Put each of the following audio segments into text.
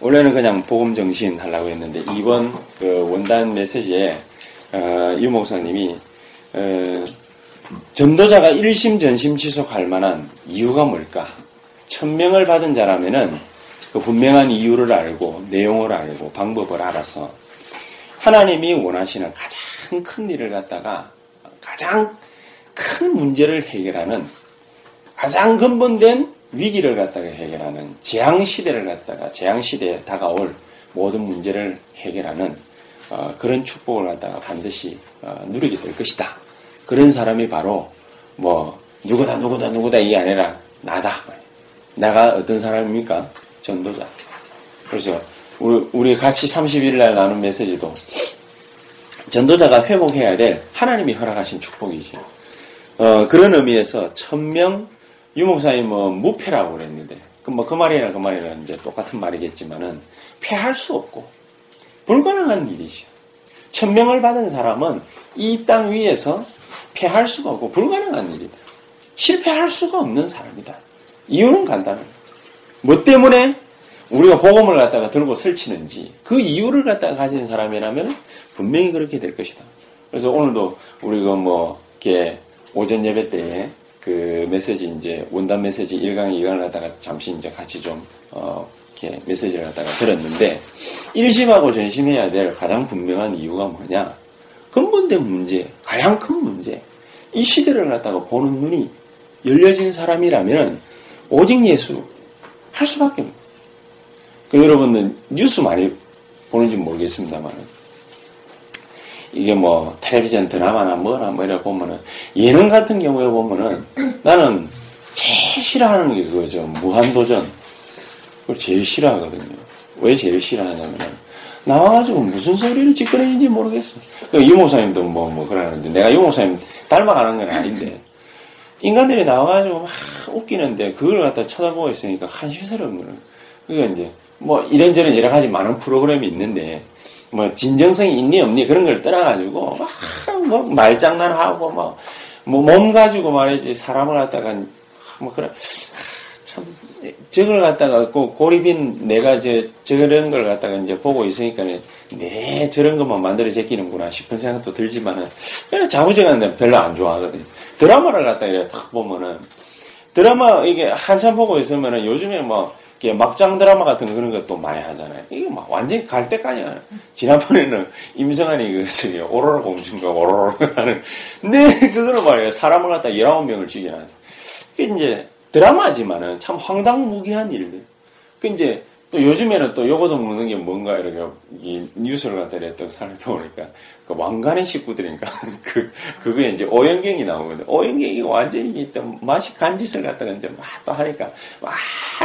원래는 그냥 복음 정신 하려고 했는데 이번 그 원단 메시지에 어, 유 목사님이 어, 전도자가 일심 전심 지속할 만한 이유가 뭘까? 천명을 받은 자라면은 그 분명한 이유를 알고 내용을 알고 방법을 알아서 하나님이 원하시는 가장 큰 일을 갖다가 가장 큰 문제를 해결하는 가장 근본된 위기를 갖다가 해결하는 재앙 시대를 갖다가 재앙 시대에 다가올 모든 문제를 해결하는 어, 그런 축복을 갖다가 반드시 어, 누리게 될 것이다. 그런 사람이 바로 뭐 누구다 누구다 누구다 이게 아니라 나다. 내가 어떤 사람입니까? 전도자. 그래서 우리, 우리 같이 31일 날 나눈 메시지도 전도자가 회복해야 될 하나님이 허락하신 축복이지. 어, 그런 의미에서 천명 유목사님 뭐 무패라고 그랬는데 그뭐그 말이나 그 말이나 이제 똑같은 말이겠지만은 패할 수 없고 불가능한 일이죠. 천명을 받은 사람은 이 땅 위에서 패할 수가 없고 불가능한 일이다. 실패할 수가 없는 사람이다. 이유는 간단합니다. 뭐 때문에 우리가 복음을 갖다가 들고 설치는지 그 이유를 갖다가 가진 사람이라면 분명히 그렇게 될 것이다. 그래서 오늘도 우리가 뭐 이렇게 오전 예배 때에 그 메시지 이제 원단 메시지 1강 2강을 갖다가 잠시 이제 같이 좀 어, 이렇게 메시지를 갖다가 들었는데 일심하고 전심해야 될 가장 분명한 이유가 뭐냐? 근본된 문제, 가장 큰 문제. 이 시대를 갖다가 보는 눈이 열려진 사람이라면 오직 예수 할 수밖에 없어요. 그 여러분들 뉴스 많이 보는지 모르겠습니다만 이게 뭐 텔레비전 드라마나 뭐나 뭐 이래 보면은 예능 같은 경우에 보면은 나는 제일 싫어하는 게 그거죠. 무한도전. 그걸 제일 싫어하거든요. 왜 제일 싫어하냐면은 나와가지고 무슨 소리를 짓거리는지 모르겠어. 그 유목사님도 뭐 뭐 그러는데 내가 유목사님 닮아가는 건 아닌데 인간들이 나와가지고 막 웃기는데 그걸 갖다 쳐다보고 있으니까 한시스러운 거는 그게 이제 뭐 이런저런 여러 가지 많은 프로그램이 있는데 뭐 진정성이 있니 없니 그런 걸 떠나가지고 막 뭐 말장난하고 뭐뭐몸 가지고 말이지 사람을 갖다가 뭐 그런 참 저걸 갖다가 꼭 고립인 내가 저 저런 걸 갖다가 이제 보고 있으니까 네 저런 것만 만들어 제끼는구나 싶은 생각도 들지만은 그냥 자부정한 데 별로 안 좋아하거든. 드라마를 갖다 이렇게 탁 보면은 드라마 이게 한참 보고 있으면은 요즘에 뭐 막장 드라마 같은 그런 것도 많이 하잖아요. 이게 막 완전히 갈 때까지야. 지난번에는 임성환이 그 저기 오로라 공주인가 오로라 하는 네 그거를 말이에요. 사람을 갖다 19명을 죽여놨어. 그 이제 드라마지만은 참 황당무계한 일들. 그 이제 또 요즘에는 또 요거도 묻는 게 뭔가 이렇게 이 뉴스를 갖다 이랬던 살펴보니까 그 왕관의 식구들인가 그 그게 이제 오연경이 나오거든. 오연경이 완전히 또 맛이 간짓을 갖다가 이제 막 또 하니까 와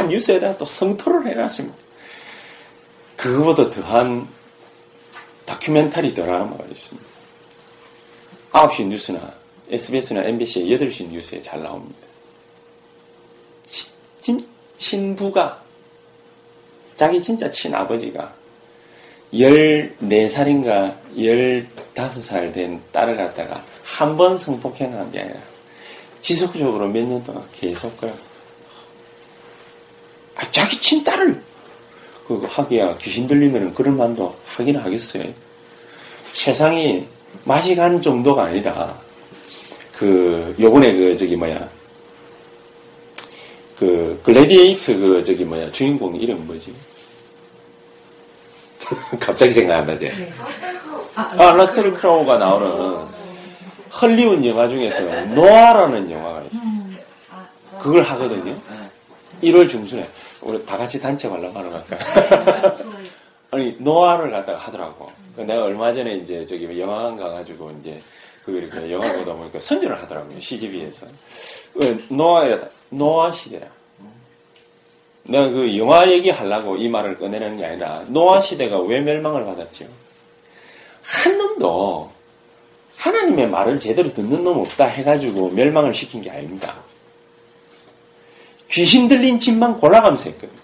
뉴스에다 또 성토를 해놨습니다. 그거보다 더한 다큐멘터리 드라마가 있습니다. 9시 뉴스나 SBS나 MBC의 8시 뉴스에 잘 나옵니다. 친, 친부가 자기 진짜 친아버지가 14살인가 15살 된 딸을 갖다가 한 번 성폭행 한게 아니라 지속적으로 몇 년 동안 계속 그 아, 자기 친딸을 그거 하기야 귀신 들리면 그런 만도 하긴 하겠어요. 세상이 맛이 간 정도가 아니라 그 요번에 그 저기 뭐야 그 글래디에이트 그 저기 뭐야 주인공 이름 뭐지? 갑자기 생각 안 나지? 아 Russell Crowe가 나오는 헐리우드 영화 중에서 노아라는 영화가 있어. 그걸 하거든요. 1월 중순에 우리 다 같이 단체 관람하러 갈까? 아니 노아를 갖다가 하더라고. 내가 얼마 전에 이제 저기 영화관 가가지고 이제 그 이렇게 영화 보다 보니까 선전을 하더라고요 CGV에서 노아이다 노아 시대라. 내가 그 영화 얘기 하려고 이 말을 꺼내는 게 아니라 노아 시대가 왜 멸망을 받았죠? 한 놈도 하나님의 말을 제대로 듣는 놈 없다 해가지고 멸망을 시킨 게 아닙니다. 귀신 들린 집만 골라가면서 했거든요.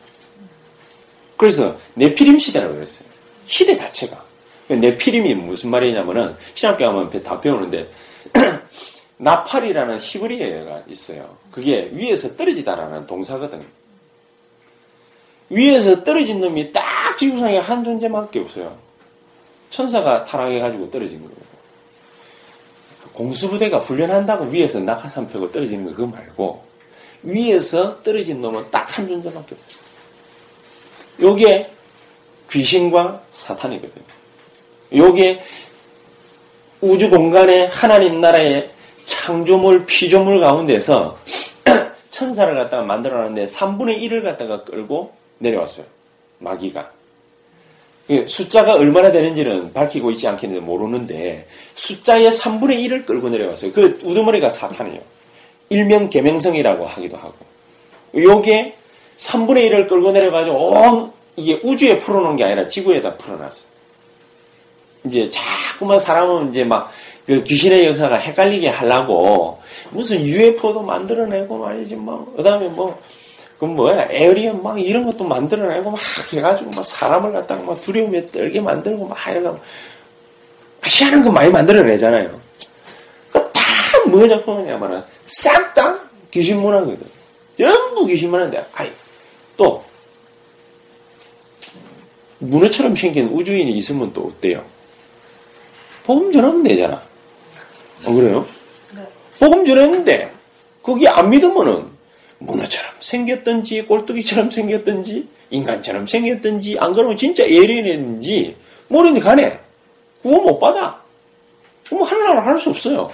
그래서 네피림 시대라고 그랬어요. 시대 자체가. 네피림이 무슨 말이냐면은 신학교 가면 다 배우는데 나팔이라는 히브리어가 있어요. 그게 위에서 떨어지다라는 동사거든요. 위에서 떨어진 놈이 딱 지구상에 한 존재밖에 없어요. 천사가 타락해가지고 떨어진 거예요. 공수부대가 훈련한다고 위에서 낙하산 펴고 떨어지는 거 그거 말고 위에서 떨어진 놈은 딱 한 존재밖에 없어요. 요게 귀신과 사탄이거든요. 요게 우주 공간의 하나님 나라의 창조물, 피조물 가운데서 천사를 갖다가 만들어놨는데 3분의 1을 갖다가 끌고 내려왔어요. 마귀가. 숫자가 얼마나 되는지는 밝히고 있지 않겠는데 모르는데 숫자의 3분의 1을 끌고 내려왔어요. 그 우두머리가 사탄이에요. 일명 개명성이라고 하기도 하고. 요게 3분의 1을 끌고 내려가지고 온 이게 우주에 풀어놓은 게 아니라 지구에다 풀어놨어. 이제 자꾸만 사람은 이제 막 그 귀신의 역사가 헷갈리게 하려고 무슨 UFO도 만들어내고 말이지 뭐 그다음에 뭐 그 뭐야 에어리언 막 이런 것도 만들어내고 막 해가지고 막 사람을 갖다가 막 두려움에 떨게 만들고 막 이러고 희한한 거 많이 만들어내잖아요. 그다 뭐냐 그러냐면은 싹 다 귀신 문화거든. 전부 귀신 문화인데 아이 또 문어처럼 생긴 우주인이 있으면 또 어때요? 복음 전하면 되잖아. 안 그래요? 복음 전했는데 거기 안 믿으면은 문어처럼 생겼든지 꼴뚜기처럼 생겼든지 인간처럼 생겼든지 안 그러면 진짜 예리했는지 모르는데 가네. 구원 못 받아. 그럼 하나로 할수 없어요.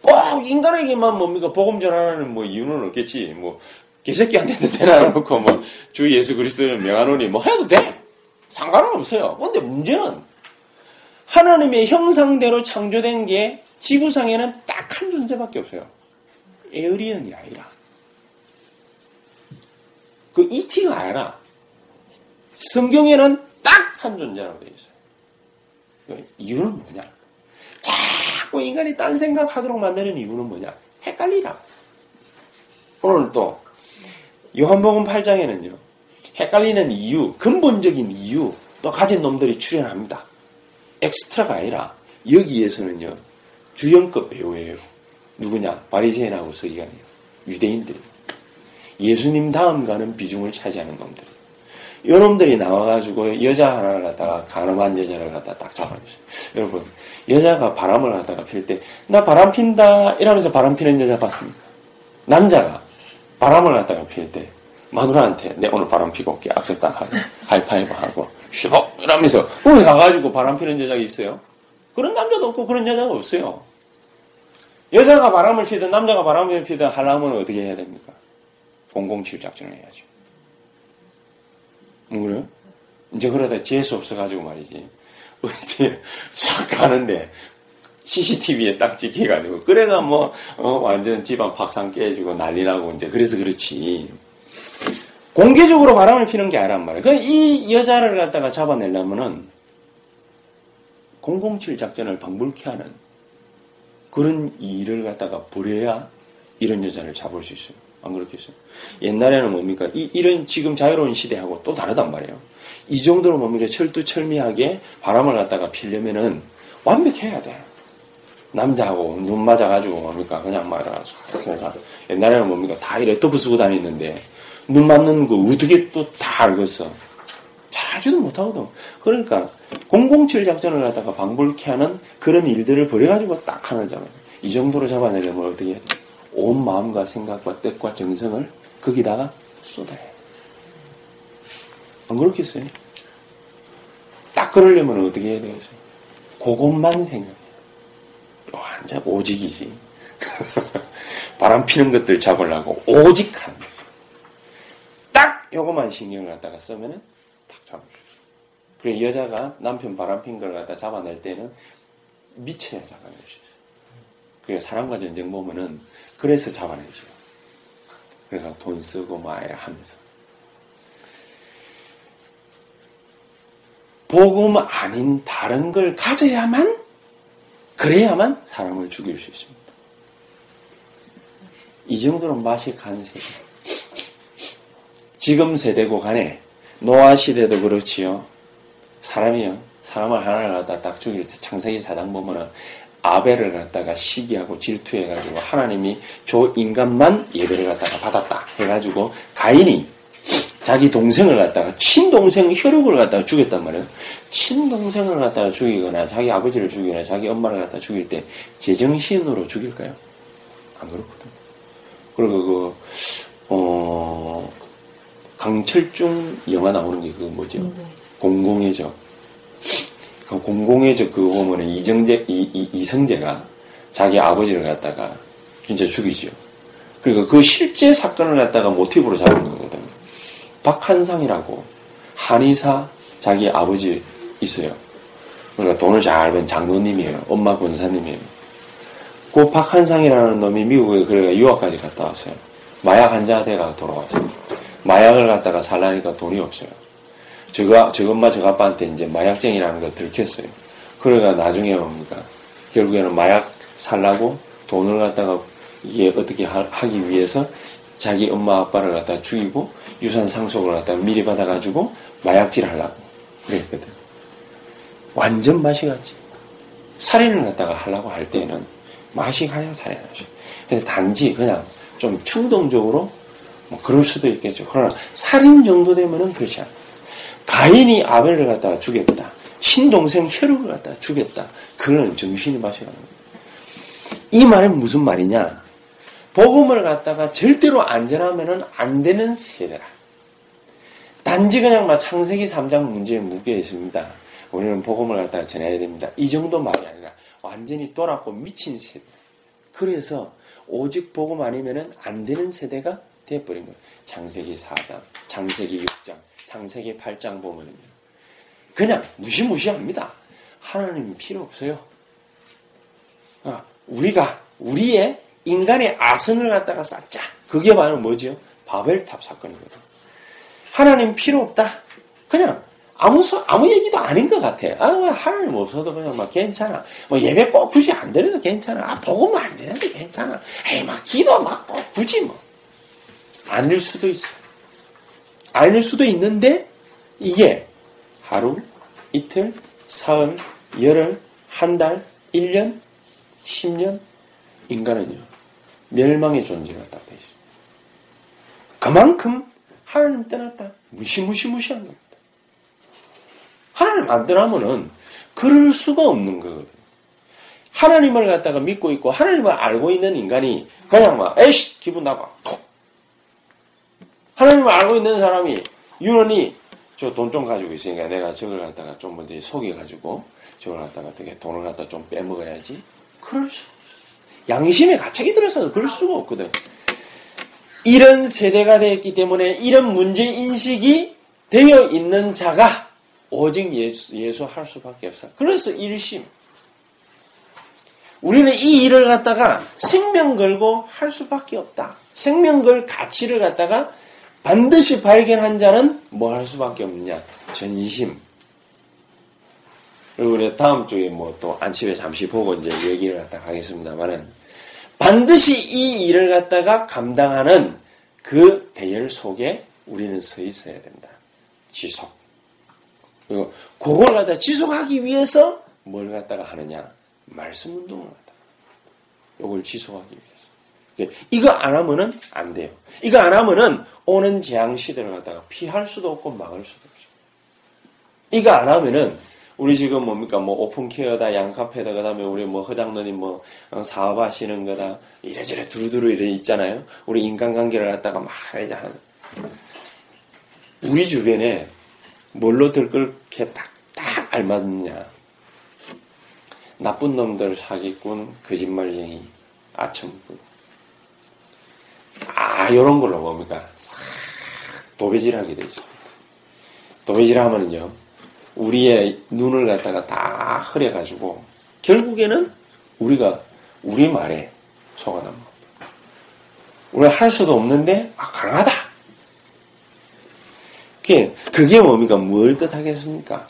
꼭 인간에게만 뭡니까 복음 전하는 뭐 이유는 없겠지. 뭐 개새끼한테도 대놔놓고 뭐주 예수 그리스도를 명하노니 뭐 해도 돼. 상관은 없어요. 근데 문제는 하나님의 형상대로 창조된 게 지구상에는 딱 한 존재밖에 없어요. 에어리언이 아니라. 그 이티가 아니라 성경에는 딱 한 존재라고 되어 있어요. 이유는 뭐냐? 자꾸 인간이 딴 생각하도록 만드는 이유는 뭐냐? 헷갈리라. 오늘 또 요한복음 8장에는요. 헷갈리는 이유, 근본적인 이유 또 가진 놈들이 출연합니다. 엑스트라가 아니라 여기에서는요. 주연급 배우예요. 누구냐? 바리새인하고 서기관이요. 유대인들이. 예수님 다음 가는 비중을 차지하는 놈들. 이 놈들이 나와가지고 여자 하나를 갖다가 가늠한 여자를 갖다 딱 잡아주세요. 여러분, 여자가 바람을 갖다가 필 때, 나 바람 핀다, 이러면서 바람 피는 여자 봤습니까? 남자가 바람을 갖다가 필 때, 마누라한테 내 오늘 바람 피고 올게 악수 딱 하고 하이파이브 하고 슈벅 이러면서 거기 가가지고 바람 피는 여자가 있어요. 그런 남자도 없고 그런 여자가 없어요. 여자가 바람을 피든 남자가 바람을 피든 하려면 어떻게 해야 됩니까? 007 작전을 해야죠. 안 그래요? 이제 그러다 재수 없어가지고 말이지. 어디 쫙 가는데 CCTV에 딱 찍혀가지고 그래가 뭐 어, 완전 집안 박상 깨지고 난리 나고 이제 그래서 그렇지. 공개적으로 바람을 피는 게 아니란 말이에요. 이 여자를 갖다가 잡아내려면은 007 작전을 방불케 하는 그런 일을 갖다가 벌여야 이런 여자를 잡을 수 있어요. 안 그렇겠어요? 옛날에는 뭡니까? 이, 이런 지금 자유로운 시대하고 또 다르단 말이에요. 이 정도로 뭡니까? 철두철미하게 바람을 갖다가 피려면은 완벽해야 돼. 남자하고 눈 맞아가지고 뭡니까? 그냥 말아가지고. 옛날에는 뭡니까? 다 이래 덮어 쓰고 다니는데 눈 맞는 거 어떻게 또 다 알겠어. 잘하지도 못하거든. 그러니까 007 작전을 갖다가 방불케 하는 그런 일들을 벌여가지고 딱 하나를 잡아요. 이 정도로 잡아내려면 어떻게 해야 돼? 온 마음과 생각과 뜻과 정성을 거기다가 쏟아야 해. 안 그렇겠어요? 딱 그러려면 어떻게 해야 되겠어요? 그것만 생각해. 완전 오직이지. 바람 피는 것들 잡으려고 오직 하는 거죠. 딱 요것만 신경을 갖다가 쓰면은 딱 잡을 수 있어요. 그래 여자가 남편 바람 핀 걸 갖다 잡아낼 때는 미쳐야 잡아낼 수 있어요. 그래 사랑과 전쟁 보면은 그래서 잡아내죠. 그래서 돈 쓰고 뭐 아예 하면서. 복음 아닌 다른 걸 가져야만 그래야만 사람을 죽일 수 있습니다. 이 정도로 맛이 간 세대. 지금 세대고 간에 노아 시대도 그렇지요. 사람이요. 사람을 하나를 갖다 딱 죽일 때 창세기 사장 보면은 아벨을 갖다가 시기하고 질투해가지고 하나님이 저 인간만 예배를 갖다가 받았다 해가지고 가인이 자기 동생을 갖다가 친동생 혈육을 갖다가 죽였단 말이에요. 친동생을 갖다가 죽이거나 자기 아버지를 죽이거나 자기 엄마를 갖다가 죽일 때 제정신으로 죽일까요? 안 그렇거든. 그리고 그, 어, 강철중 영화 나오는 게 그거 뭐죠? 공공의 적. 그 공공의 적 그 보면은 이정재, 이, 이, 이성재가 자기 아버지를 갖다가 진짜 죽이죠. 그러니까 그 실제 사건을 갖다가 모티브로 잡은 거거든. 박한상이라고 한의사 자기 아버지 있어요. 그러니까 돈을 잘 번 장로님이에요. 엄마 권사님이에요. 그 박한상이라는 놈이 미국에 그래가 유학까지 갔다 왔어요. 마약 환자 돼가 돌아왔어요. 마약을 갖다가 살라니까 돈이 없어요. 저가, 저 엄마 저 아빠한테 이제 마약쟁이라는 걸 들켰어요. 그래가 나중에 뭡니까? 결국에는 마약 살라고 돈을 갖다가 이게 어떻게 하, 기 위해서 자기 엄마 아빠를 갖다 죽이고 유산 상속을 갖다 미리 받아가지고 마약질 하려고 그랬거든. 완전 맛이 갔지. 살인을 갖다가 하려고 할 때는 맛이 가야 살인하죠. 근데 단지 그냥 좀 충동적으로 뭐 그럴 수도 있겠죠. 그러나 살인 정도 되면은 그렇지 않아. 가인이 아벨을 갖다가 죽였다. 친동생 혈육을 갖다가 죽였다. 그거는 정신이 맛이 가는 거예요. 이 말은 무슨 말이냐? 복음을 갖다가 절대로 안전하면은 안 되는 세대라. 단지 그냥 막 창세기 3장 문제에 묶여 있습니다. 우리는 복음을 갖다가 전해야 됩니다. 이 정도 말이 아니라 완전히 돌았고 미친 세대. 그래서 오직 복음 아니면은 안 되는 세대가 되어버린 거예요. 창세기 4장, 창세기 6장, 창세기 8장 보면은요. 그냥 무시무시합니다. 하나님 필요 없어요. 아, 우리가 우리의 인간의 아선을 갖다가 쌓자. 그게 바로 뭐지요? 바벨탑 사건이거든. 하나님 필요 없다. 그냥 아무 소, 아무 얘기도 아닌 것 같아. 아, 왜 하나님 없어도 그냥 막 괜찮아. 뭐 예배 꼭 굳이 안 드려도 괜찮아. 아, 복음 안 드려도 괜찮아. 에이, 막 기도 막 꼭 굳이 뭐. 아닐 수도 있어. 아닐 수도 있는데 이게 하루, 이틀, 사흘, 열흘, 한 달, 1년, 10년 인간은요. 멸망의 존재가 딱 되어 있습니다. 그만큼 하나님 떠났다. 무시무시무시한 겁니다. 하나님 안 떠나면은 그럴 수가 없는 거거든. 하나님을 갖다가 믿고 있고 하나님을 알고 있는 인간이 그냥 막 에이씨 기분 나빠. 하나님을 알고 있는 사람이 유언이 저돈 좀 가지고 있으니까 내가 저걸 갖다가 좀 먼저 속여가지고 저걸 갖다가 어떻게 돈을 갖다 좀 빼먹어야지. 그럴 수 양심에 가책이 들어서 그럴 수가 없거든. 이런 세대가 되었기 때문에 이런 문제 인식이 되어 있는 자가 오직 예수, 예수 할 수밖에 없어. 그래서 일심. 우리는 이 일을 갖다가 생명 걸고 할 수밖에 없다. 생명 걸 가치를 갖다가 반드시 발견한 자는 뭐 할 수밖에 없느냐? 전심. 그리고 우리 다음 주에 뭐 또 안치회 잠시 보고 이제 얘기를 갖다 하겠습니다만은 반드시 이 일을 갖다가 감당하는 그 대열 속에 우리는 서 있어야 된다. 지속. 그리고 그걸 갖다 지속하기 위해서 뭘 갖다가 하느냐? 말씀 운동을 갖다가. 이걸 지속하기 위해서. 이거 안 하면은 안 돼요. 이거 안 하면은 오는 재앙 시대를 갖다가 피할 수도 없고 막을 수도 없죠. 이거 안 하면은 우리 지금 뭡니까 뭐 오픈케어다 양카페다 그다음에 우리 뭐 허장로님 뭐 어, 사업하시는 거다 이래저래 두루두루 이래 있잖아요. 우리 인간관계를 갖다가 막 이제 한 우리 주변에 뭘로 들끓게 딱딱 알맞느냐 나쁜 놈들 사기꾼 거짓말쟁이 아첨꾼 아, 요런 걸로 뭡니까? 싹 도배질하게 있습니다. 도배질하면은요, 우리의 눈을 갖다가 다 흐려가지고, 결국에는 우리가 우리 말에 속아 납니다. 우리가 할 수도 없는데, 아, 가능하다! 그게, 그게 뭡니까? 뭘 뜻하겠습니까?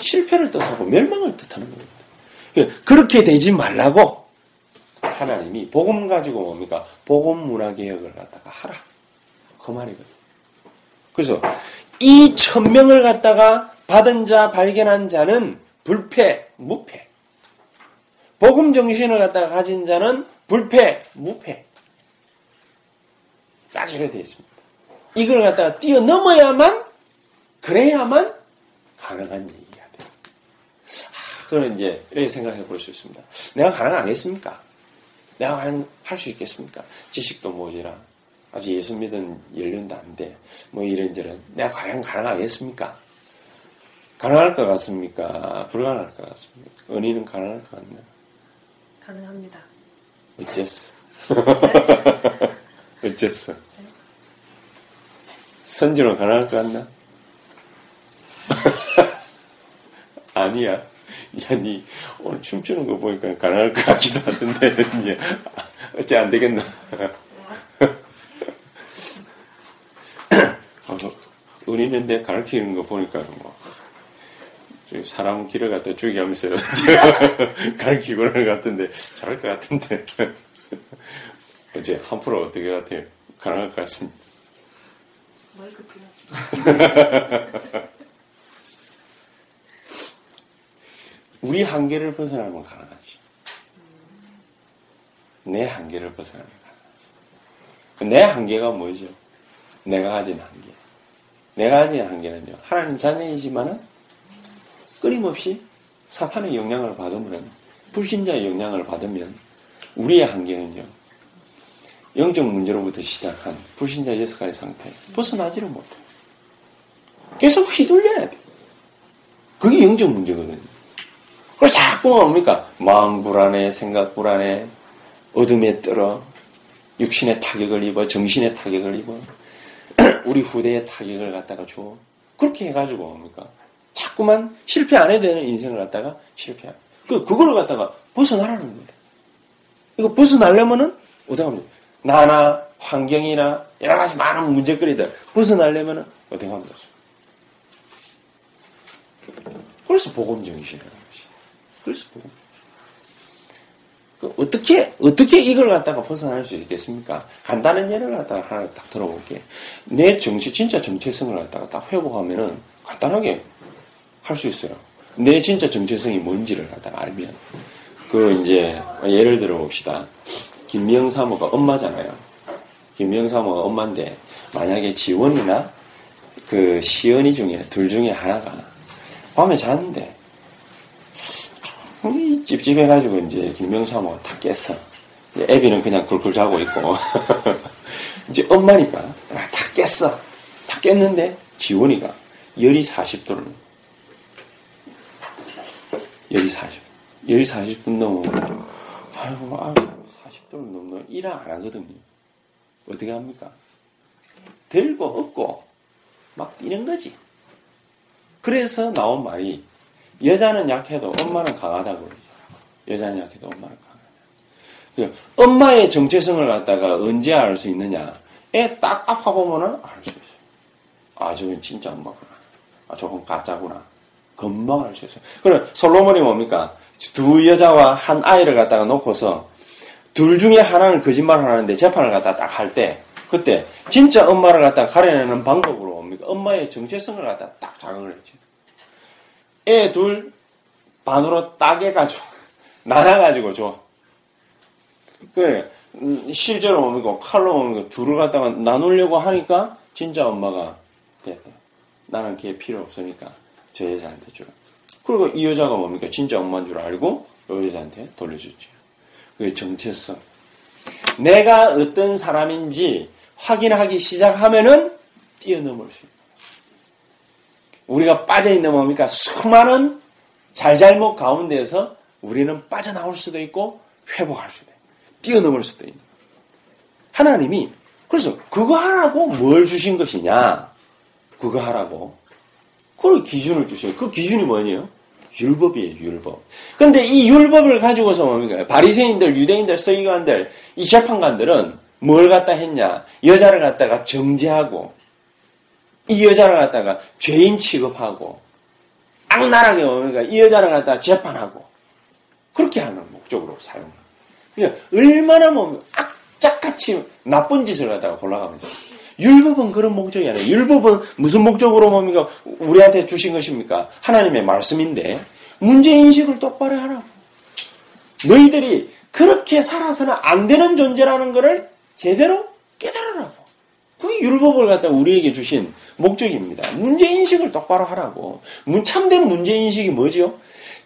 실패를 뜻하고 멸망을 뜻하는 겁니다. 그렇게 되지 말라고 하나님이 복음 가지고 뭡니까? 복음 문화 개혁을 갖다가 하라. 그 말이거든요. 그래서 이 천명을 갖다가 받은 자, 발견한 자는 불패, 무패. 복음 정신을 갖다가 가진 자는 불패, 무패. 딱 이렇게 되어 있습니다. 이걸 갖다가 뛰어넘어야만, 그래야만 가능한 얘기가 돼요. 아, 그건 이제 이렇게 생각해 볼 수 있습니다. 내가 가능 하겠습니까? 내가 할 수 있겠습니까? 지식도 모자라. 아직 예수 믿은 연륜도 안 돼. 뭐 이런저런. 내가 과연 가능하겠습니까? 가능할 것 같습니까? 불가능할 것 같습니까? 은희는 가능할 것 같나? 가능합니다. 어째서? 어째서? 선주는 가능할 것 같나? 아니야. 야, 니 오늘 춤추는 거 보니까 가능할 것 같기도 하던데, 이제 어째 안 되겠나? 어, 은희는 내 가르치는 거 보니까 뭐 사람 길을 갖다 죽이면서 가르치고 그러는 것 같은데 잘할 것 같은데 어제 한 프로 어떻게 같아요? 가능할 것 같습니다. 마이크 필요 우리 한계를 벗어나면 가능하지. 내 한계를 벗어나면 가능하지. 내 한계가 뭐죠? 내가 가진 한계. 내가 가진 한계는요. 하나님 자녀이지만은 끊임없이 사탄의 영향을 받으면 불신자의 영향을 받으면 우리의 한계는요. 영적 문제로부터 시작한 불신자 여섯 가지 상태 벗어나지를 못해요. 계속 휘둘려야 돼. 그게 영적 문제거든요. 그래서 자꾸 뭡니까? 마음 불안해, 생각 불안해, 어둠에 떨어, 육신의 타격을 입어, 정신의 타격을 입어, 우리 후대의 타격을 갖다가 줘. 그렇게 해가지고 뭡니까? 자꾸만 실패 안 해야 되는 인생을 갖다가 실패하. 그, 그걸 갖다가 벗어나라는 겁니다. 이거 벗어나려면은, 어떻게 하면, 나나, 환경이나, 여러 가지 많은 문제거리들, 벗어나려면은, 어떻게 하면 좋습니까? 그래서 것이. 그래서 복음. 그 어떻게, 어떻게 이걸 갖다가 벗어날 수 있겠습니까? 간단한 예를 갖다가 하나 딱 들어볼게. 내 정치, 진짜 정체성을 갖다가 딱 회복하면은 간단하게 할 수 있어요. 내 진짜 정체성이 뭔지를 갖다가 알면. 그 이제 예를 들어 봅시다. 김미영 사모가 엄마잖아요. 김미영 사모가 엄마인데 만약에 지원이나 그 시연이 중에 둘 중에 하나가 밤에 잤는데 이 찝찝해가지고 이제 김명사모가 다 깼어. 애비는 그냥 굴굴 자고 있고 이제 엄마니까 다 깼어. 다 깼는데 지원이가 열이 40도를 열이 40 열이 40분 넘으면 아이고 아 40도를 넘으면 일을 안 하거든요. 어떻게 합니까? 들고 업고 막 뛰는 거지. 그래서 나온 말이 여자는 약해도 엄마는 강하다고 그러죠. 여자는 약해도 엄마는 강하다. 엄마의 정체성을 갖다가 언제 알 수 있느냐? 애딱 아파 보면은 알 수 있어요. 아, 저건 진짜 엄마구나. 아, 저건 가짜구나. 금방 알 수 있어요. 그럼 솔로몬이 뭡니까? 두 여자와 한 아이를 갖다가 놓고서 둘 중에 하나는 거짓말을 하는데 재판을 갖다가 딱 할 때, 그때 진짜 엄마를 갖다가 가려내는 방법으로 뭡니까? 엄마의 정체성을 갖다가 딱 자극을 했죠. 애 둘 반으로 따개가지고 나눠가지고 줘. 그 실제로 뭡니까 칼로 뭡니까 둘을 갖다가 나누려고 하니까 진짜 엄마가 됐다. 나는 걔 필요 없으니까 저 여자한테 주라. 그리고 이 여자가 뭡니까 진짜 엄마인 줄 알고 이 여자한테 돌려줬죠. 그게 정체성. 내가 어떤 사람인지 확인하기 시작하면은 뛰어넘을 수 있다. 우리가 빠져있는 뭡니까? 수많은 잘잘못 가운데서 우리는 빠져나올 수도 있고 회복할 수도 있고 뛰어넘을 수도 있는 하나님이 그래서 그거 하라고 뭘 주신 것이냐? 그거 하라고. 그 기준을 주셔요. 그 기준이 뭐예요? 율법이에요, 율법. 근데 이 율법을 가지고서 뭡니까? 바리새인들, 유대인들, 서기관들, 이 재판관들은 뭘 갖다 했냐? 여자를 갖다가 정죄하고 이 여자를 갖다가 죄인 취급하고 악랄하게 뭡니까? 이 여자를 갖다가 재판하고 그렇게 하는 목적으로 사용을. 그러니까 얼마나 뭐 악착같이 나쁜 짓을 갖다가 골라가면서 율법은 그런 목적이 아니에요. 율법은 무슨 목적으로 뭡니까? 우리한테 주신 것입니까? 하나님의 말씀인데 문제인식을 똑바로 하라고. 너희들이 그렇게 살아서는 안 되는 존재라는 것을 제대로 깨달으라고. 그게 율법을 갖다 우리에게 주신 목적입니다. 문제인식을 똑바로 하라고. 참된 문제인식이 뭐죠?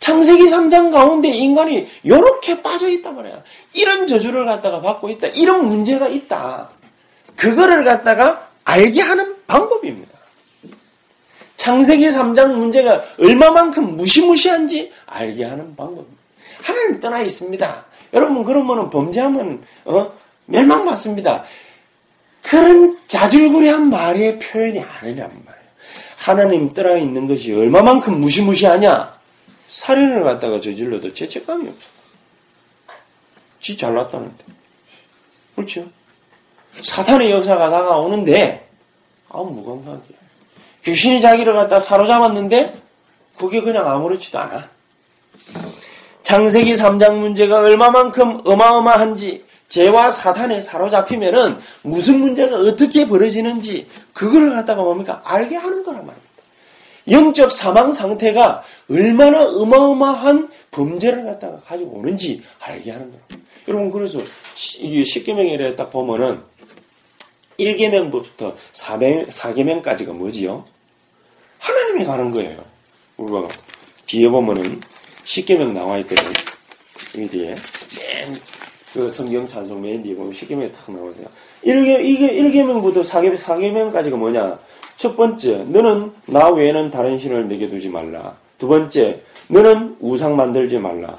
창세기 3장 가운데 인간이 이렇게 빠져 있단 말이야. 이런 저주를 갖다가 받고 있다. 이런 문제가 있다. 그거를 갖다가 알게 하는 방법입니다. 창세기 3장 문제가 얼마만큼 무시무시한지 알게 하는 방법입니다. 하나님 떠나 있습니다. 여러분 그러면은 범죄하면 어? 멸망받습니다. 그런 자줄구레한 말의 표현이 아니란 말이에요. 하나님 떠나 있는 것이 얼마만큼 무시무시하냐? 살인을 갖다가 저질러도 죄책감이 없어. 지 잘났다는데. 그렇죠? 사탄의 역사가 다가오는데 아우 무감각이야. 귀신이 자기를 갖다 사로잡았는데 그게 그냥 아무렇지도 않아. 창세기 3장 문제가 얼마만큼 어마어마한지 죄와 사탄에 사로잡히면은 무슨 문제가 어떻게 벌어지는지 그거를 갖다가 뭡니까 알게 하는 거란 말입니다. 영적 사망 상태가 얼마나 어마어마한 범죄를 갖다가 가지고 오는지 알게 하는 거예요. 여러분 그래서 이게 십계명에 딱 보면은 1계명부터 4계명까지가 뭐지요? 하나님이 가는 거예요. 우리가 뒤에 보면은 10계명 나와 있거든. 여기 뒤에. 맨, 그 성경 찬송 맨 뒤에 보면 10계명이 탁 나오세요. 1계, 이게 1계명부터 4계, 4계명까지가 뭐냐? 첫 번째, 너는 나 외에는 다른 신을 내게 두지 말라. 두 번째, 너는 우상 만들지 말라.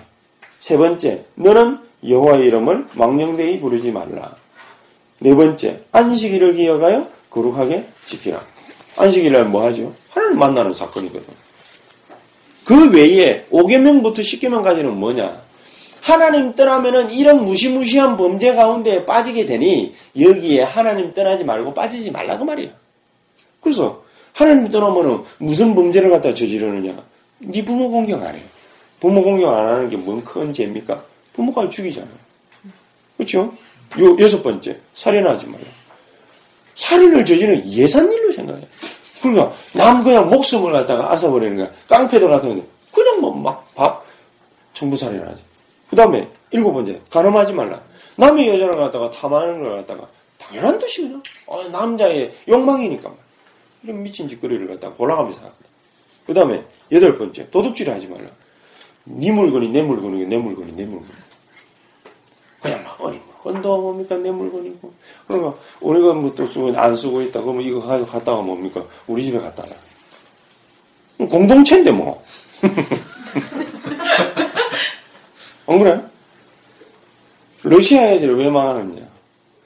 세 번째, 너는 여호와의 이름을 망령되이 부르지 말라. 네 번째, 안식일을 기억하여 거룩하게 지키라. 안식일날 뭐 하죠? 하나님 만나는 사건이거든. 그 외에 5계명부터 10계명까지는 뭐냐? 하나님 떠나면은 이런 무시무시한 범죄 가운데 빠지게 되니 여기에 하나님 떠나지 말고 빠지지 말라 그 말이야. 그래서 하나님 떠나면은 무슨 범죄를 갖다 저지르느냐? 네 부모 공경 안 해. 부모 공경 안 하는 게 뭔 큰 죄입니까? 부모까지 죽이잖아요. 그렇죠? 요 여섯 번째 살인하지 말라. 살인을 저지르는 예산일로 생각해. 그러니까 남 그냥 목숨을 갖다가 앗아버리는 거야. 깡패들 같은 건데 그냥 뭐 막밥 청부살인하지. 그 다음에 일곱 번째 가늠하지 말라. 남의 여자를 갖다가 탐하는 걸 갖다가 당연한 그냥 어, 남자의 욕망이니까 이런 미친 짓거리를 갖다가 골라가면서 하거든. 그 다음에 여덟 번째 도둑질 하지 말라. 네 물건이 내 물건이고 내 물건이 내 물건. 그냥 막 어리 건도 뭡니까? 내 물건이고. 그러면 우리가 뭐또 쓰고 안 쓰고 있다 그러면 이거 가지고 갔다가 뭡니까? 우리 집에 갖다 놔. 공동체인데 뭐. 안 그래? 러시아 애들이 왜 망하느냐?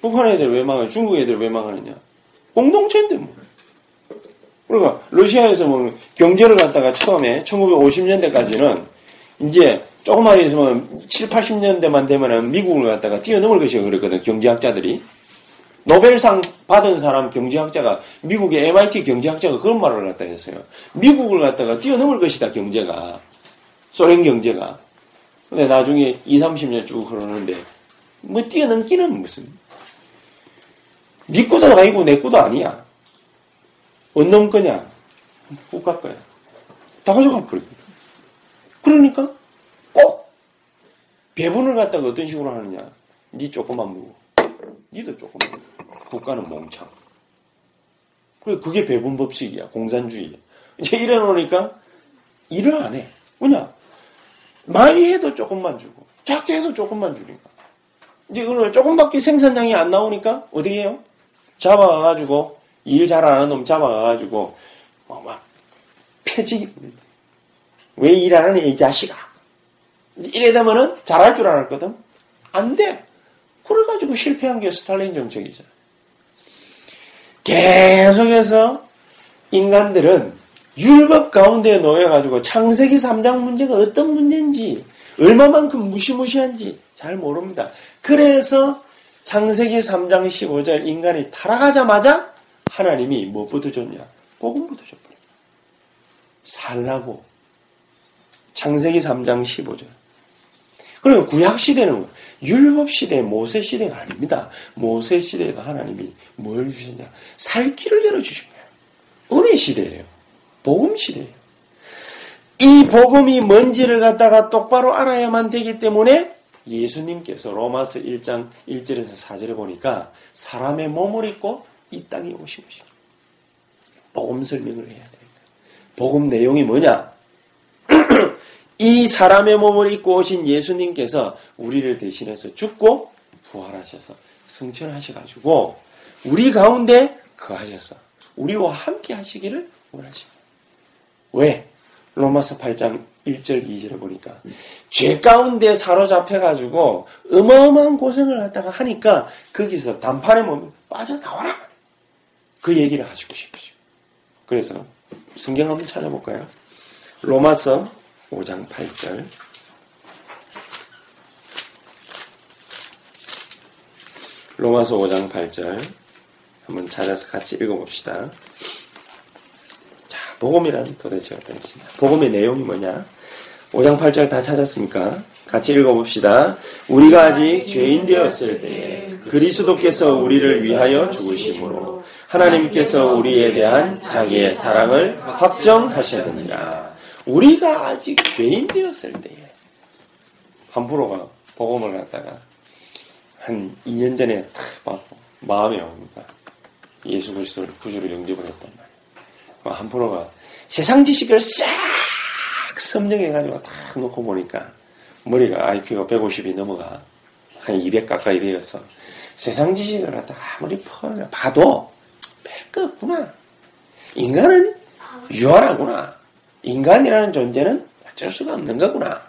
북한 애들이 왜 망하느냐? 중국 애들이 왜 망하느냐? 공동체인데 뭐 그러니까 러시아에서 뭐 경제를 갖다가 처음에 1950년대까지는 이제 조금만 있으면 7, 80년대만 되면은 미국을 갖다가 뛰어넘을 것이가 그랬거든, 경제학자들이. 노벨상 받은 사람 경제학자가, 미국의 MIT 경제학자가 그런 말을 갖다 했어요. 미국을 갖다가 뛰어넘을 것이다, 경제가. 소련 경제가. 근데 나중에 2, 30년 쭉 흐르는데, 뭐 뛰어넘기는 무슨. 네 거도 아니고 내 거도 아니야. 언놈 거냐? 국가 거야. 다 가져가 버리고. 그러니까 꼭 배분을 갖다가 어떤 식으로 하느냐. 니 조금만 먹어. 니도 조금만 먹어. 국가는 몽창. 그래, 그게 배분 법칙이야. 공산주의야. 이제 이래 놓으니까 일을 안 해. 뭐냐? 많이 해도 조금만 주고, 작게 해도 조금만 주니까. 이제 그러면 조금밖에 생산량이 안 나오니까 어떻게 해요? 잡아가지고, 일잘안 하는 놈 잡아가지고, 뭐, 막, 폐지, 왜 일하는 이 자식아? 이래 되면은 잘할 줄 알았거든? 안 돼. 그래가지고 실패한 게 스탈린 정책이죠. 계속해서 인간들은 율법 가운데 놓여가지고 창세기 3장 문제가 어떤 문제인지 얼마만큼 무시무시한지 잘 모릅니다. 그래서 창세기 3장 15절 인간이 타락하자마자 하나님이 무엇부터 줬냐? 복음부터 줬버려. 살라고. 창세기 3장 15절. 그리고 구약 시대는 율법 시대, 모세 시대가 아닙니다. 모세 시대에도 하나님이 뭘 주셨냐? 살 길을 열어주신 거예요. 은혜 시대예요. 복음 시대예요. 이 복음이 뭔지를 갖다가 똑바로 알아야만 되기 때문에 예수님께서 로마서 1장 1절에서 4절에 보니까 사람의 몸을 입고 이 땅에 오신 것이죠. 복음 설명을 해야 됩니다. 복음 내용이 뭐냐? 이 사람의 몸을 입고 오신 예수님께서 우리를 대신해서 죽고 부활하셔서 승천하셔가지고 우리 가운데 거하셔서 우리와 함께 하시기를 원하신다. 왜? 로마서 8장 1절 2절에 보니까 죄 가운데 사로잡혀가지고 어마어마한 고생을 하다가 하니까 거기서 단판에 몸 빠져나와라. 그 얘기를 하시고 싶으시고 그래서 성경 한번 찾아볼까요? 로마서 5장 8절. 로마서 5장 8절. 한번 찾아서 같이 읽어봅시다. 자, 복음이란 도대체 어떤 것이냐? 복음의 내용이 뭐냐? 5장 8절 다 찾았습니까? 같이 읽어봅시다. 우리가 아직 죄인 되었을 때에 그리스도께서 우리를 위하여 죽으심으로 하나님께서 우리에 대한 자기의 사랑을 확정하셨느니라. 우리가 아직 죄인 되었을 때에 함부로가 복음을 갖다가 한 2년 전에 탁 받고 마음에 옵니까? 예수 그리스도를 구주로 영접을 했단 말이에요. 함부로가 세상 지식을 싹 섭령해가지고 탁 놓고 보니까 머리가 IQ가 150이 넘어가 한 200 가까이 되어서 세상 지식을 갖다가 아무리 퍼 봐도 별거 없구나. 인간은 유한하구나. 인간이라는 존재는 어쩔 수가 없는 거구나.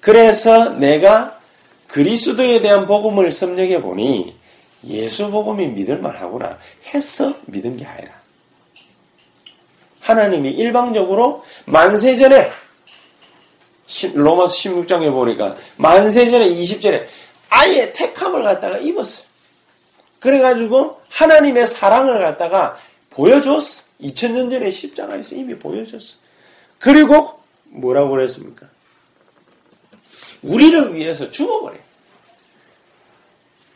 그래서 내가 그리스도에 대한 복음을 섭렵해 보니 예수 복음이 믿을만 하구나 해서 믿은 게 아니라 하나님이 일방적으로 만세 전에 로마서 16장에 보니까 만세 전에 20절에 아예 택함을 갖다가 입었어요. 그래가지고 하나님의 사랑을 갖다가 보여줬어. 2000년 전에 십자가에서 이미 보여줬어. 그리고 뭐라고 그랬습니까? 우리를 위해서 죽어버려.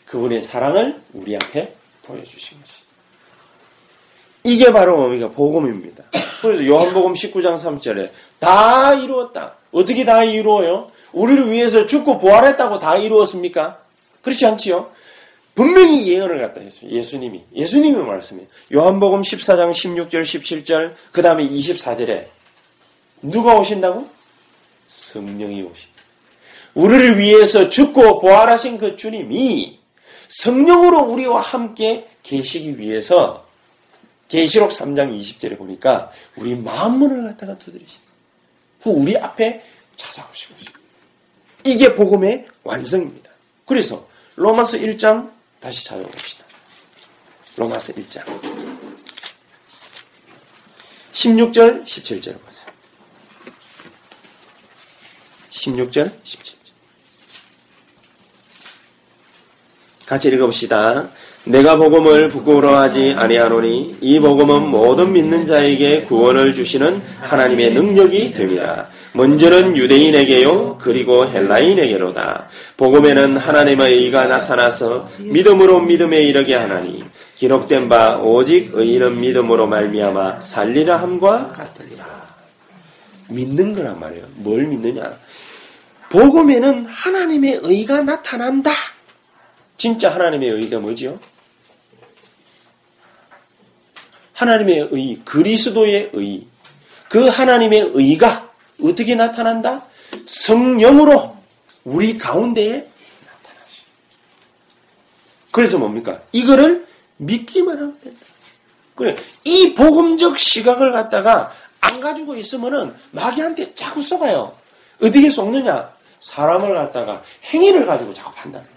그분의 사랑을 우리 앞에 보여주신 것이. 이게 바로 뭡니까? 복음입니다. 그래서 요한복음 19장 3절에 다 이루었다. 어떻게 다 이루어요? 우리를 위해서 죽고 부활했다고 다 이루었습니까? 그렇지 않지요? 분명히 예언을 갖다 했어요. 예수님이. 예수님이 말씀이에요. 요한복음 14장 16절, 17절, 그 다음에 24절에 누가 오신다고? 성령이 오신. 우리를 위해서 죽고 부활하신 그 주님이 성령으로 우리와 함께 계시기 위해서 계시록 3장 20절에 보니까 우리 마음문을 갖다가 두드리신. 그 우리 앞에 찾아오신 것입니다. 이게 복음의 완성입니다. 그래서 로마서 1장 다시 찾아봅시다. 로마서 1장 16절 17절 보세요. 16절, 17절. 같이 읽어봅시다. 내가 복음을 부끄러워하지 아니하노니 이 복음은 모든 믿는 자에게 구원을 주시는 하나님의 능력이 됩니다. 먼저는 유대인에게요 그리고 헬라인에게로다. 복음에는 하나님의 의가 나타나서 믿음으로 믿음에 이르게 하나니 기록된 바 오직 의인은 믿음으로 말미암아 살리라 함과 같으리라. 믿는 거란 말이에요. 뭘 믿느냐? 복음에는 하나님의 의가 나타난다. 진짜 하나님의 의가 뭐지요? 하나님의 의, 그리스도의 의. 그 하나님의 의가 어떻게 나타난다? 성령으로 우리 가운데에 나타나시. 그래서 뭡니까? 이거를 믿기만 하면 된다. 그래, 이 복음적 시각을 갖다가 안 가지고 있으면은 마귀한테 자꾸 쏘가요. 어떻게 속느냐? 사람을 갖다가 행위를 가지고 자꾸 판단해요.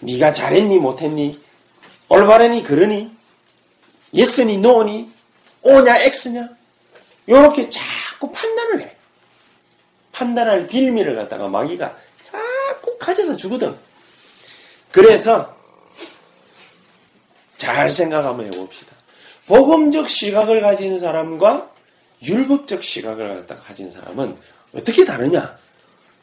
네가 잘했니 못했니 올바르니 그러니 예스니 노니 오냐 엑스냐 요렇게 자꾸 판단을 해. 판단할 빌미를 갖다가 마귀가 자꾸 가져다 주거든. 그래서 잘 생각 한번 해봅시다. 복음적 시각을 가진 사람과 율법적 시각을 갖다가 가진 사람은 어떻게 다르냐?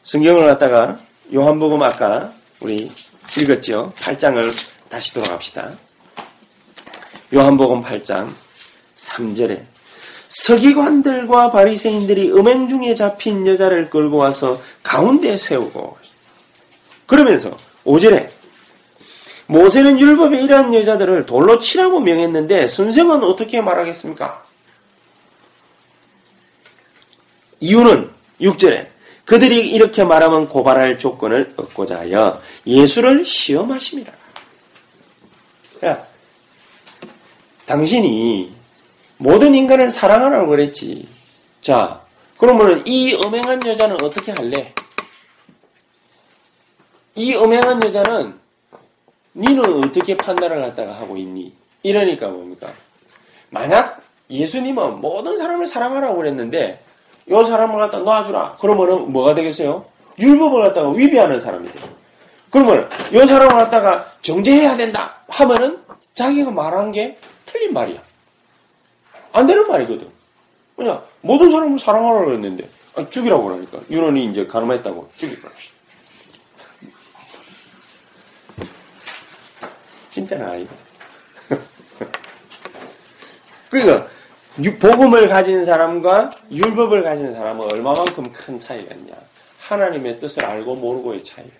성경을 갖다가 요한복음 아까 우리 읽었죠? 8장을 다시 돌아갑시다. 요한복음 8장 3절에 서기관들과 바리새인들이 음행 중에 잡힌 여자를 끌고 와서 가운데 세우고 그러면서 5절에 모세는 율법에 이러한 여자들을 돌로 치라고 명했는데 선생은 어떻게 말하겠습니까? 이유는 6절에 그들이 이렇게 말하면 고발할 조건을 얻고자 하여 예수를 시험하십니다. 야, 당신이 모든 인간을 사랑하라고 그랬지. 자, 그러면 이 음행한 여자는 어떻게 할래? 이 음행한 여자는 니는 어떻게 판단을 갖다가 하고 있니? 이러니까 뭡니까? 만약 예수님은 모든 사람을 사랑하라고 그랬는데 이 사람을 갖다 놔주라. 그러면은 뭐가 되겠어요? 율법을 갖다가 위배하는 사람이 돼요. 그러면 이 사람을 갖다가 정죄해야 된다 하면은 자기가 말한 게 틀린 말이야. 안 되는 말이거든. 그냥 모든 사람을 사랑하라고 했는데 아, 죽이라고 그러니까 유언이 이제 가늠했다고 죽이라고. 진짜는 아니고. 그러니까 복음을 가진 사람과 율법을 가진 사람은 얼마만큼 큰 차이가 있냐. 하나님의 뜻을 알고 모르고의 차이예요.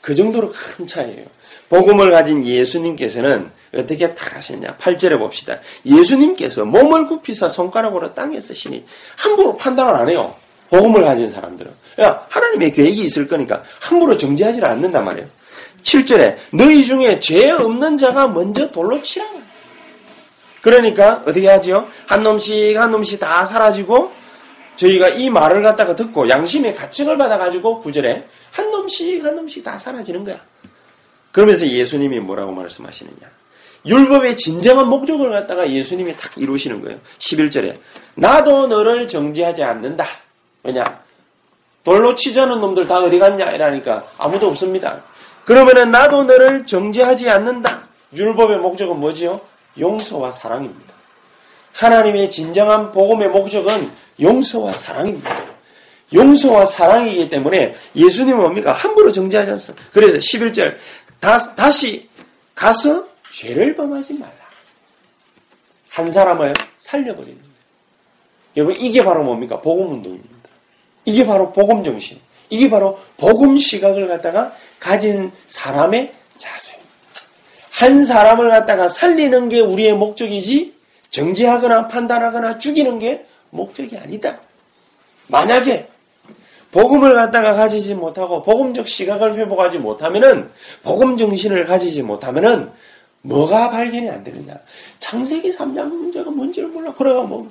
그 정도로 큰 차이예요. 복음을 가진 예수님께서는 어떻게 딱 하셨냐. 8절에 봅시다. 예수님께서 몸을 굽히사 손가락으로 땅에 쓰시니 함부로 판단을 안 해요. 복음을 가진 사람들은. 야, 하나님의 계획이 있을 거니까 함부로 정지하지 않는단 말이에요. 7절에 너희 중에 죄 없는 자가 먼저 돌로 치라고. 그러니까 어떻게 하지요? 한 놈씩 한 놈씩 다 사라지고 저희가 이 말을 갖다가 듣고 양심의 가책을 받아가지고 구절에 한 놈씩 한 놈씩 다 사라지는 거야. 그러면서 예수님이 뭐라고 말씀하시느냐. 율법의 진정한 목적을 갖다가 예수님이 딱 이루시는 거예요. 11절에 나도 너를 정지하지 않는다. 왜냐? 돌로 치자는 놈들 다 어디 갔냐? 이러니까 아무도 없습니다. 그러면은 나도 너를 정지하지 않는다. 율법의 목적은 뭐지요? 용서와 사랑입니다. 하나님의 진정한 복음의 목적은 용서와 사랑입니다. 용서와 사랑이기 때문에 예수님은 뭡니까? 함부로 정지하지 않습니다. 그래서 11절 다, 다시 가서 죄를 범하지 말라. 한 사람을 살려버리는 거예요. 여러분 이게 바로 뭡니까? 복음 운동입니다. 이게 바로 복음 정신. 이게 바로 복음 시각을 갖다가 가진 사람의 자세입니다. 한 사람을 갖다가 살리는 게 우리의 목적이지 정지하거나 판단하거나 죽이는 게 목적이 아니다. 만약에 복음을 갖다가 가지지 못하고 복음적 시각을 회복하지 못하면은 복음 정신을 가지지 못하면은 뭐가 발견이 안 되느냐. 창세기 3장 문제가 뭔지를 몰라. 그래가 뭐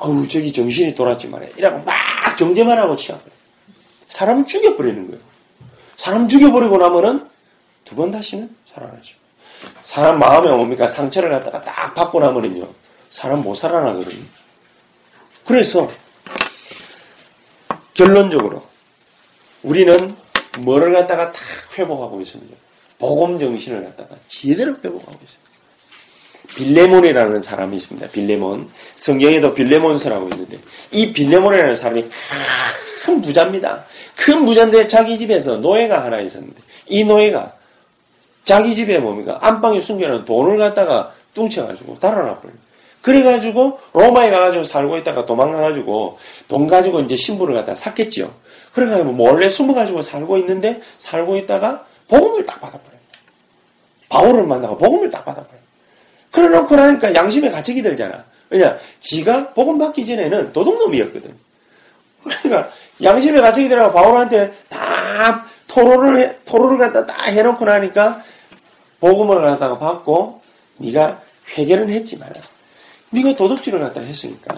어우 저기 정신이 돌았지 말이야. 이라고 막 정제만 하고 치워버려. 사람 죽여버리는 거예요. 사람 죽여버리고 나면은 두 번 다시는 살아나죠. 사람 마음에 뭡니까? 상처를 갖다가 딱 받고 나면은요. 사람 못 살아나거든요. 그래서 결론적으로 우리는 뭐를 갖다가 다 회복하고 있습니다. 복음 정신을 갖다가 제대로 회복하고 있습니다. 빌레몬이라는 사람이 있습니다. 빌레몬. 성경에도 빌레몬서라고 있는데 이 빌레몬이라는 사람이 큰 부자입니다. 큰 부자인데 자기 집에서 노예가 하나 있었는데 이 노예가 자기 집에 뭡니까? 안방에 숨겨놓은 돈을 갖다가 뚱쳐가지고 달아나버려요. 그래가지고 로마에 가가지고 살고 있다가 도망가가지고 돈 가지고 이제 신부를 갖다 샀겠지요. 그래가지고 몰래 숨어가지고 살고 있는데 살고 있다가 복음을 딱 받아버려요. 바울을 만나고 복음을 딱 받아버려요. 그래놓고 나니까 양심의 가책이 들잖아. 왜냐, 지가 복음 받기 전에는 도둑놈이었거든. 그러니까 양심의 가책이 들어가 바울한테 다 토로를 해, 토로를 갖다 다 해놓고 나니까 복음을 갖다가 받고 네가 회개는 했지 마라. 네가 도둑질을 갖다 했으니까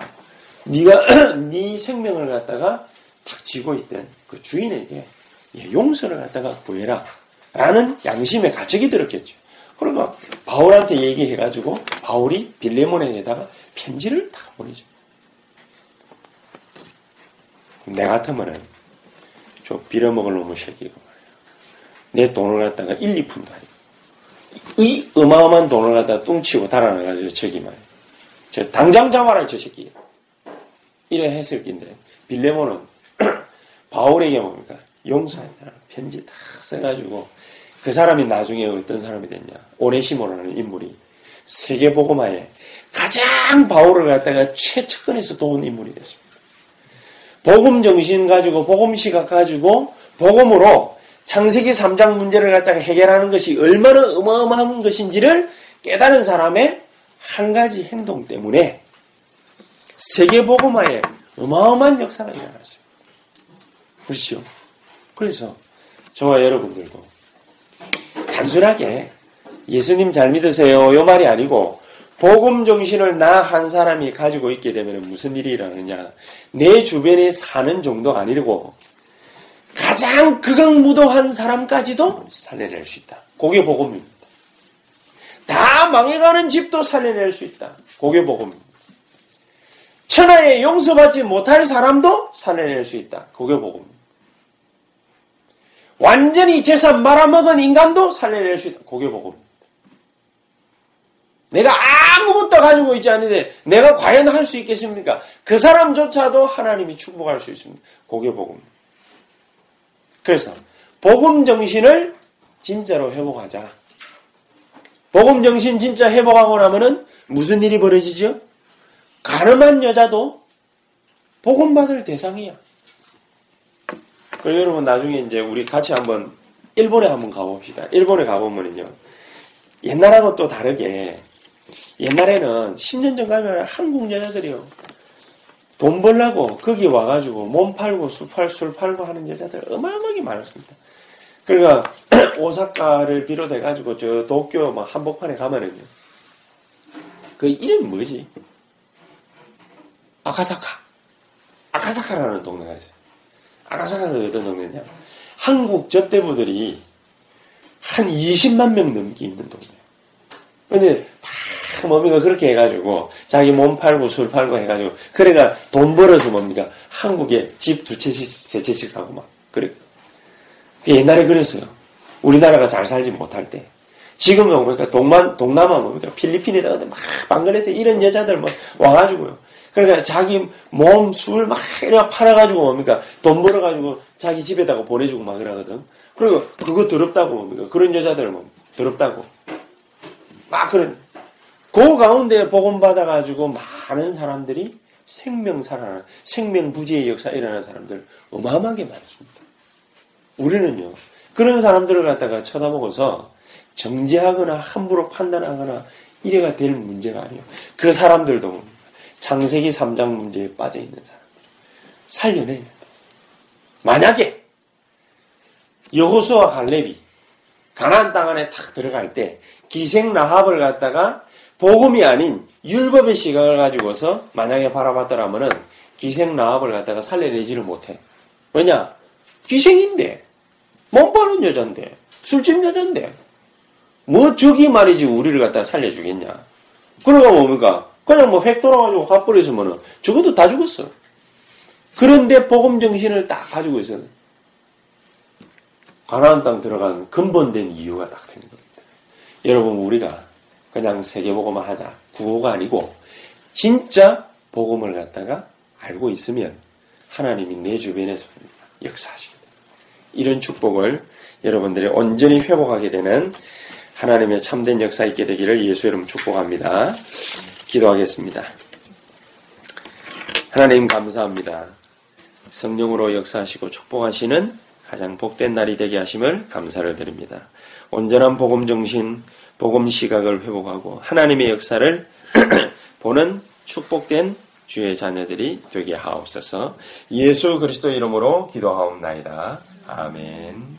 네가 네 생명을 갖다가 탁 쥐고 있던 그 주인에게 예, 용서를 갖다가 구해라. 라는 양심의 가책이 들었겠죠. 그러니까 바울한테 얘기해가지고 바울이 빌레몬에게다가 편지를 다 보내죠. 내 같으면은 저 빌어먹을 놈의 말이야. 내 돈을 갖다가 1, 2푼도 아니고 이 어마어마한 돈을 갖다가 뚱치고 달아나가지고 저기 말이야. 저 당장 잡아라 저 새끼. 이래 했을 낀데 빌레몬은 바울에게 뭡니까? 용서하라 편지 다 써가지고 그 사람이 나중에 어떤 사람이 됐냐? 오네시모라는 인물이 세계복음화에 가장 바울을 갖다가 최측근에서 도운 인물이 됐습니다. 복음 정신 가지고 복음 시각 가지고 복음으로 창세기 3장 문제를 갖다가 해결하는 것이 얼마나 어마어마한 것인지를 깨달은 사람의 한 가지 행동 때문에 세계복음화에 어마어마한 역사가 일어났습니다. 그렇죠? 그래서 저와 여러분들도 단순하게 예수님 잘 믿으세요. 요 말이 아니고 복음 정신을 나 한 사람이 가지고 있게 되면 무슨 일이 일어나느냐. 내 주변에 사는 정도가 아니고 가장 극악무도한 사람까지도 살려낼 수 있다. 그게 복음입니다. 다 망해가는 집도 살려낼 수 있다. 그게 복음입니다. 천하에 용서받지 못할 사람도 살려낼 수 있다. 그게 복음입니다. 완전히 재산 말아먹은 인간도 살려낼 수 있다. 그게 복음입니다. 내가 아무것도 가지고 있지 않은데 내가 과연 할 수 있겠습니까? 그 사람조차도 하나님이 축복할 수 있습니다. 그게 복음입니다. 그래서 복음 정신을 진짜로 회복하자. 복음 정신 진짜 회복하고 나면은 무슨 일이 벌어지죠? 가늠한 여자도 복음 받을 대상이야. 그리고 여러분 나중에 이제 우리 같이 한번 일본에 한번 가봅시다. 일본에 가보면은요. 옛날하고 또 다르게 옛날에는 10년 전 가면 한국 여자들이요. 돈 벌라고 거기 와가지고 몸 팔고 술, 팔, 술 팔고 하는 여자들 어마어마하게 많았습니다. 그러니까 오사카를 비롯해 가지고 저 도쿄 막 한복판에 가면은요. 그 이름이 뭐지? 아카사카. 아카사카라는 동네가 있어요. 아카사카가 어떤 동네냐? 한국 접대부들이 한 20만 명 넘게 있는 동네예요. 근데 다 뭡니까 그렇게 해가지고 자기 몸 팔고 술 팔고 해가지고 그래가 돈 벌어서 뭡니까 한국에 집 두 채씩 세 채씩 사고 막 그래. 옛날에 그랬어요. 우리나라가 잘 살지 못할 때. 지금은 뭡니까 동만 동남아 뭡니까 필리핀에다 막 방글라데시 이런 여자들 뭐 와가지고요. 그러니까 자기 몸, 술 막 이렇게 팔아가지고 뭡니까? 돈 벌어가지고 자기 집에다가 보내주고 막 그러거든. 그리고 그거 더럽다고 뭡니까? 그런 여자들 뭐 더럽다고. 막 그런. 그 가운데 복음 받아가지고 많은 사람들이 생명 살아나는, 생명 부지의 역사 일어나는 사람들 어마어마하게 많습니다. 우리는요, 그런 사람들을 갖다가 쳐다보고서 정죄하거나 함부로 판단하거나 이래가 될 문제가 아니에요. 그 사람들도 창세기 3장 문제에 빠져 있는 사람. 살려내야 돼. 만약에 여호수와 갈렙이 가나안 땅 안에 탁 들어갈 때 기생 라합을 갖다가 복음이 아닌 율법의 시각을 가지고서 만약에 바라봤더라면은 기생 라합을 갖다가 살려내지를 못해. 왜냐? 기생인데 못 바는 여잔데 술집 여잔데 뭐 저기 말이지 우리를 갖다가 살려주겠냐? 그러가 뭡니까? 그냥 뭐 획 돌아가지고 화뿌리 있으면은 적어도 다 죽었어. 그런데 복음 정신을 딱 가지고 있어는 가나안 땅 들어간 근본된 이유가 딱 되는 겁니다. 여러분 우리가 그냥 세계 복음을 하자 구호가 아니고 진짜 복음을 갖다가 알고 있으면 하나님이 내 주변에서 역사하시게 됩니다. 이런 축복을 여러분들이 온전히 회복하게 되는 하나님의 참된 역사 있게 되기를 예수 이름 축복합니다. 기도하겠습니다. 하나님 감사합니다. 성령으로 역사하시고 축복하시는 가장 복된 날이 되게 하심을 감사를 드립니다. 온전한 복음 정신, 복음 시각을 회복하고 하나님의 역사를 보는 축복된 주의 자녀들이 되게 하옵소서. 예수 그리스도 이름으로 기도하옵나이다. 아멘.